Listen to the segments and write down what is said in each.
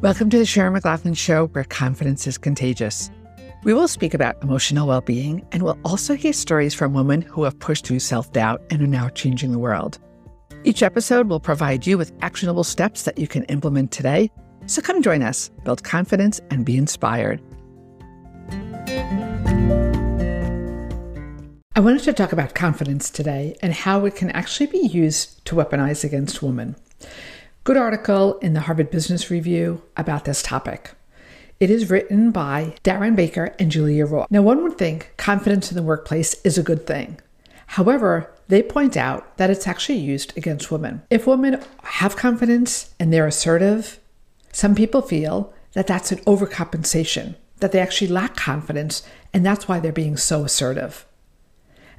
Welcome to the Sharon McLaughlin Show, where confidence is contagious. We will speak about emotional well being, and we'll also hear stories from women who have pushed through self doubt and are now changing the world. Each episode will provide you with actionable steps that you can implement today. So come join us, build confidence, and be inspired. I wanted to talk about confidence today and how it can actually be used to weaponize against women. Good article in the Harvard Business Review about this topic. It is written by Darren Baker and Julia Roy. Now, one would think confidence in the workplace is a good thing. However, they point out that it's actually used against women. If women have confidence and they're assertive, some people feel that that's an overcompensation, that they actually lack confidence, and that's why they're being so assertive.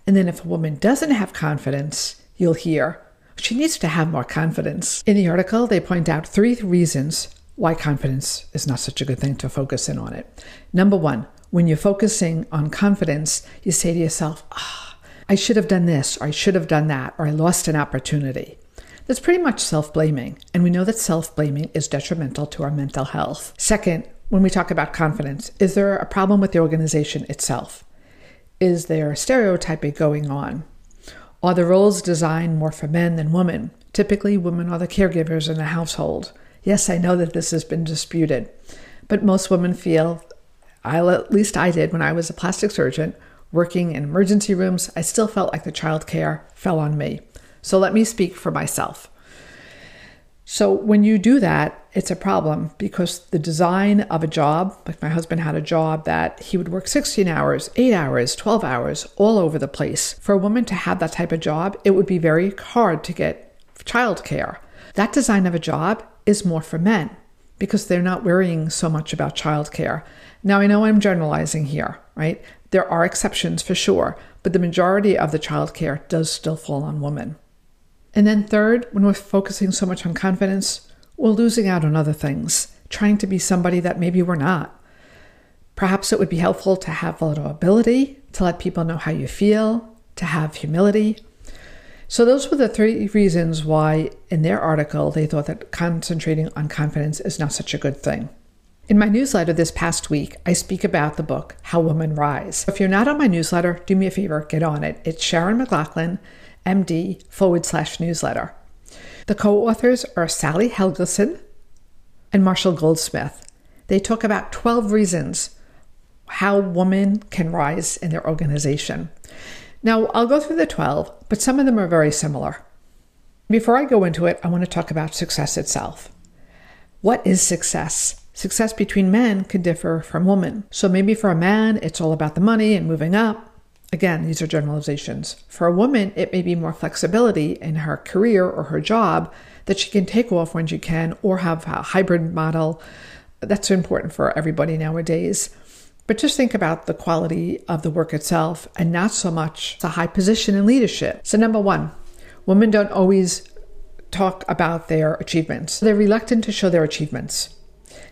And then if a woman doesn't have confidence, you'll hear, she needs to have more confidence. In the article, they point out three reasons why confidence is not such a good thing to focus in on it. Number one, when you're focusing on confidence, you say to yourself, ah, oh, I should have done this, or I should have done that, or I lost an opportunity. That's pretty much self blaming, and we know that self blaming is detrimental to our mental health. Second, when we talk about confidence, is there a problem with the organization itself? Is there stereotyping going on? Are the roles designed more for men than women? Typically, women are the caregivers in a household. Yes, I know that this has been disputed, but most women feel, I, at least I did when I was a plastic surgeon working in emergency rooms, I still felt like the child care fell on me. So let me speak for myself. So when you do that, it's a problem because the design of a job, like my husband had a job that he would work 16 hours, 8 hours, 12 hours, all over the place. For a woman to have that type of job, it would be very hard to get childcare. That design of a job is more for men because they're not worrying so much about childcare. Now, I know I'm generalizing here, right? There are exceptions for sure, but the majority of the childcare does still fall on women. And then, third, when we're focusing so much on confidence, we're losing out on other things, trying to be somebody that maybe we're not. Perhaps it would be helpful to have vulnerability, to let people know how you feel, to have humility. So, those were the three reasons why, in their article, they thought that concentrating on confidence is not such a good thing. In my newsletter this past week, I speak about the book How Women Rise. If you're not on my newsletter, do me a favor, get on it. It's Sharon McLaughlin MD forward slash newsletter. The co authors are Sally Helgesen and Marshall Goldsmith. They talk about 12 reasons how women can rise in their organization. Now, I'll go through the 12, but some of them are very similar. Before I go into it, I want to talk about success itself. What is success? Success between men can differ from women. So maybe for a man, it's all about the money and moving up. Again, these are generalizations. For a woman, it may be more flexibility in her career or her job that she can take off when she can or have a hybrid model. That's important for everybody nowadays. But just think about the quality of the work itself and not so much the high position in leadership. So, number one, women don't always talk about their achievements. They're reluctant to show their achievements.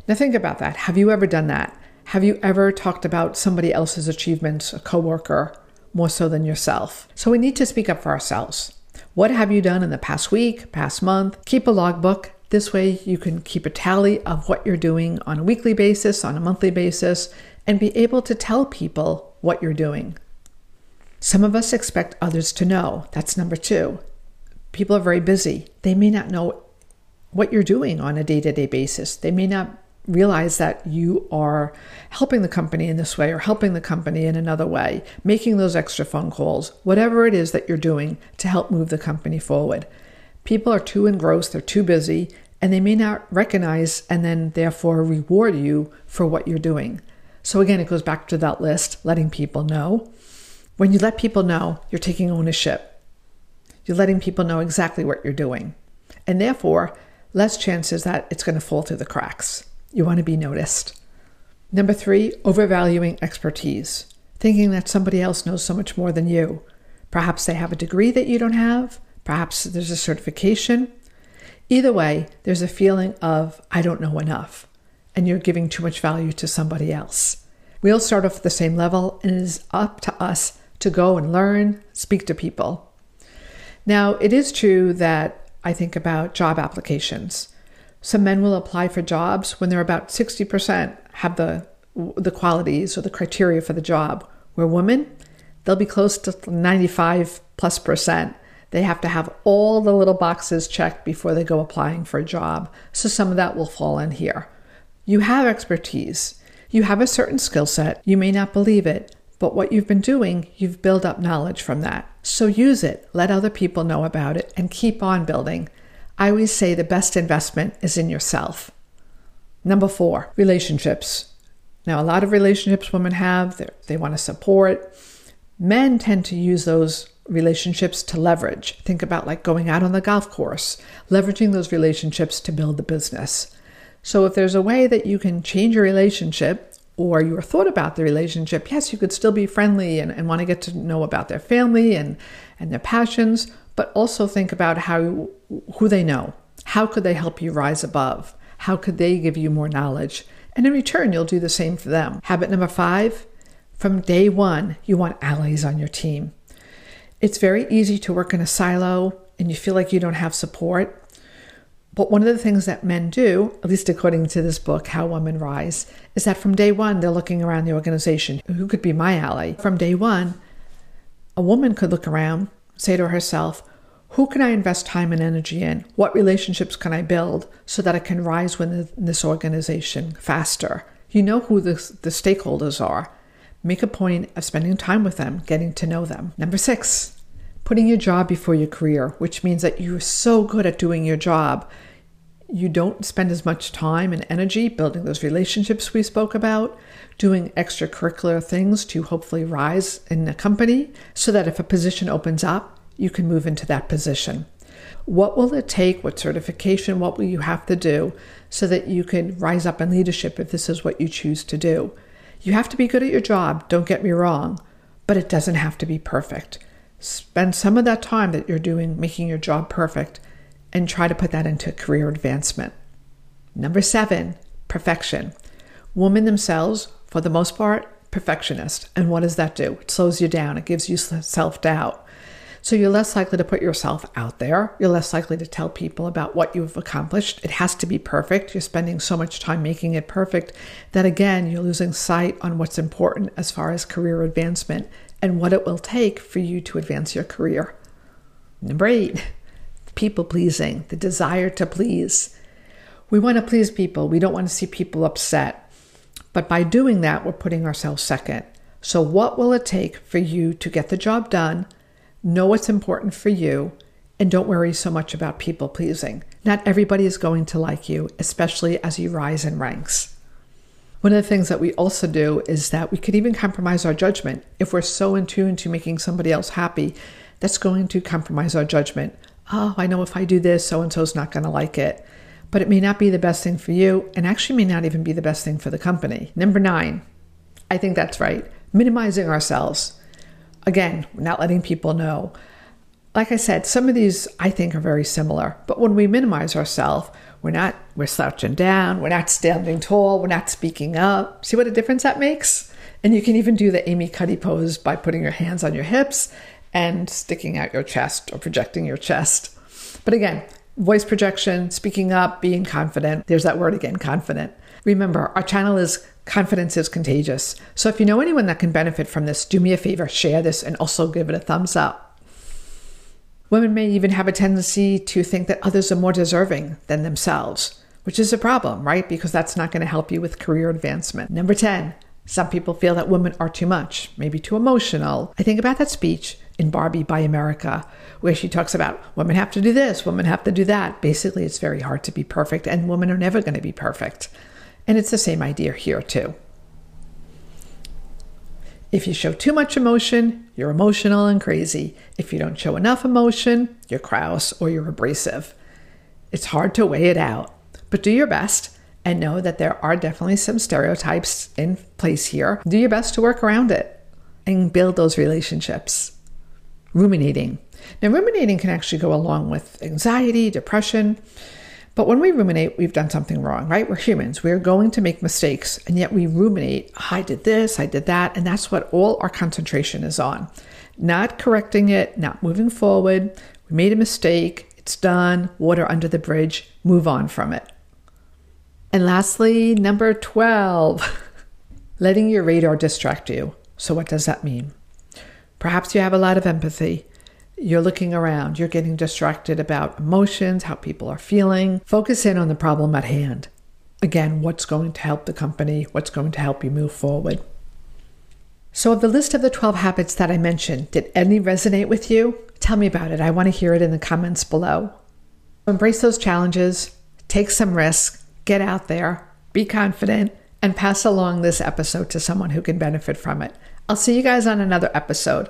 Now, think about that. Have you ever done that? Have you ever talked about somebody else's achievements, a coworker, more so than yourself. So we need to speak up for ourselves. What have you done in the past week, past month? Keep a logbook. This way you can keep a tally of what you're doing on a weekly basis, on a monthly basis, and be able to tell people what you're doing. Some of us expect others to know. That's number two. People are very busy. They may not know what you're doing on a day to day basis. They may not realize that you are helping the company in this way or helping the company in another way, making those extra phone calls, whatever it is that you're doing to help move the company forward. People are too engrossed, they're too busy, and they may not recognize and then therefore reward you for what you're doing. So, again, it goes back to that list letting people know. When you let people know, you're taking ownership. You're letting people know exactly what you're doing. And therefore, less chances that it's going to fall through the cracks. You want to be noticed. Number three, overvaluing expertise, thinking that somebody else knows so much more than you. Perhaps they have a degree that you don't have, perhaps there's a certification. Either way, there's a feeling of, I don't know enough, and you're giving too much value to somebody else. We all start off at the same level, and it is up to us to go and learn, speak to people. Now, it is true that I think about job applications. Some men will apply for jobs when they're about 60% have the the qualities or the criteria for the job. Where women, they'll be close to 95 plus percent. They have to have all the little boxes checked before they go applying for a job. So some of that will fall in here. You have expertise. You have a certain skill set. You may not believe it, but what you've been doing, you've built up knowledge from that. So use it, let other people know about it, and keep on building. I always say the best investment is in yourself. Number four, relationships. Now, a lot of relationships women have, they want to support. Men tend to use those relationships to leverage. Think about like going out on the golf course, leveraging those relationships to build the business. So, if there's a way that you can change your relationship or your thought about the relationship, yes, you could still be friendly and, and want to get to know about their family and, and their passions, but also think about how who they know. How could they help you rise above? How could they give you more knowledge? And in return, you'll do the same for them. Habit number five from day one, you want allies on your team. It's very easy to work in a silo and you feel like you don't have support. But one of the things that men do, at least according to this book, How Women Rise, is that from day one, they're looking around the organization. Who could be my ally? From day one, a woman could look around, say to herself, who can I invest time and energy in? What relationships can I build so that I can rise within this organization faster? You know who the, the stakeholders are. Make a point of spending time with them, getting to know them. Number six, putting your job before your career, which means that you're so good at doing your job. You don't spend as much time and energy building those relationships we spoke about, doing extracurricular things to hopefully rise in a company so that if a position opens up, you can move into that position. What will it take? What certification? What will you have to do so that you can rise up in leadership if this is what you choose to do? You have to be good at your job, don't get me wrong, but it doesn't have to be perfect. Spend some of that time that you're doing making your job perfect and try to put that into career advancement. Number seven, perfection. Women themselves, for the most part, perfectionist. And what does that do? It slows you down, it gives you self doubt. So you're less likely to put yourself out there. You're less likely to tell people about what you've accomplished. It has to be perfect. You're spending so much time making it perfect that again, you're losing sight on what's important as far as career advancement and what it will take for you to advance your career. Number eight, people pleasing, the desire to please. We want to please people. We don't want to see people upset. But by doing that, we're putting ourselves second. So, what will it take for you to get the job done? Know what's important for you, and don't worry so much about people pleasing. Not everybody is going to like you, especially as you rise in ranks. One of the things that we also do is that we could even compromise our judgment. If we're so in tune to making somebody else happy, that's going to compromise our judgment. Oh, I know if I do this, so and so's not going to like it. But it may not be the best thing for you, and actually may not even be the best thing for the company. Number nine, I think that's right, minimizing ourselves. Again, not letting people know. Like I said, some of these I think are very similar, but when we minimize ourselves, we're not we're slouching down, we're not standing tall, we're not speaking up. See what a difference that makes? And you can even do the Amy Cuddy pose by putting your hands on your hips and sticking out your chest or projecting your chest. But again, voice projection, speaking up, being confident. There's that word again, confident. Remember, our channel is Confidence is contagious. So if you know anyone that can benefit from this, do me a favor, share this, and also give it a thumbs up. Women may even have a tendency to think that others are more deserving than themselves, which is a problem, right? Because that's not going to help you with career advancement. Number 10, some people feel that women are too much, maybe too emotional. I think about that speech in Barbie by America, where she talks about women have to do this, women have to do that. Basically, it's very hard to be perfect, and women are never going to be perfect. And it's the same idea here, too. If you show too much emotion, you're emotional and crazy. If you don't show enough emotion, you're crouse or you're abrasive. It's hard to weigh it out, but do your best and know that there are definitely some stereotypes in place here. Do your best to work around it and build those relationships. Ruminating. Now, ruminating can actually go along with anxiety, depression. But when we ruminate, we've done something wrong, right? We're humans. We're going to make mistakes. And yet we ruminate, oh, I did this, I did that. And that's what all our concentration is on. Not correcting it, not moving forward. We made a mistake. It's done. Water under the bridge. Move on from it. And lastly, number 12, letting your radar distract you. So, what does that mean? Perhaps you have a lot of empathy. You're looking around, you're getting distracted about emotions, how people are feeling. Focus in on the problem at hand. Again, what's going to help the company? What's going to help you move forward? So, of the list of the 12 habits that I mentioned, did any resonate with you? Tell me about it. I want to hear it in the comments below. Embrace those challenges, take some risks, get out there, be confident, and pass along this episode to someone who can benefit from it. I'll see you guys on another episode.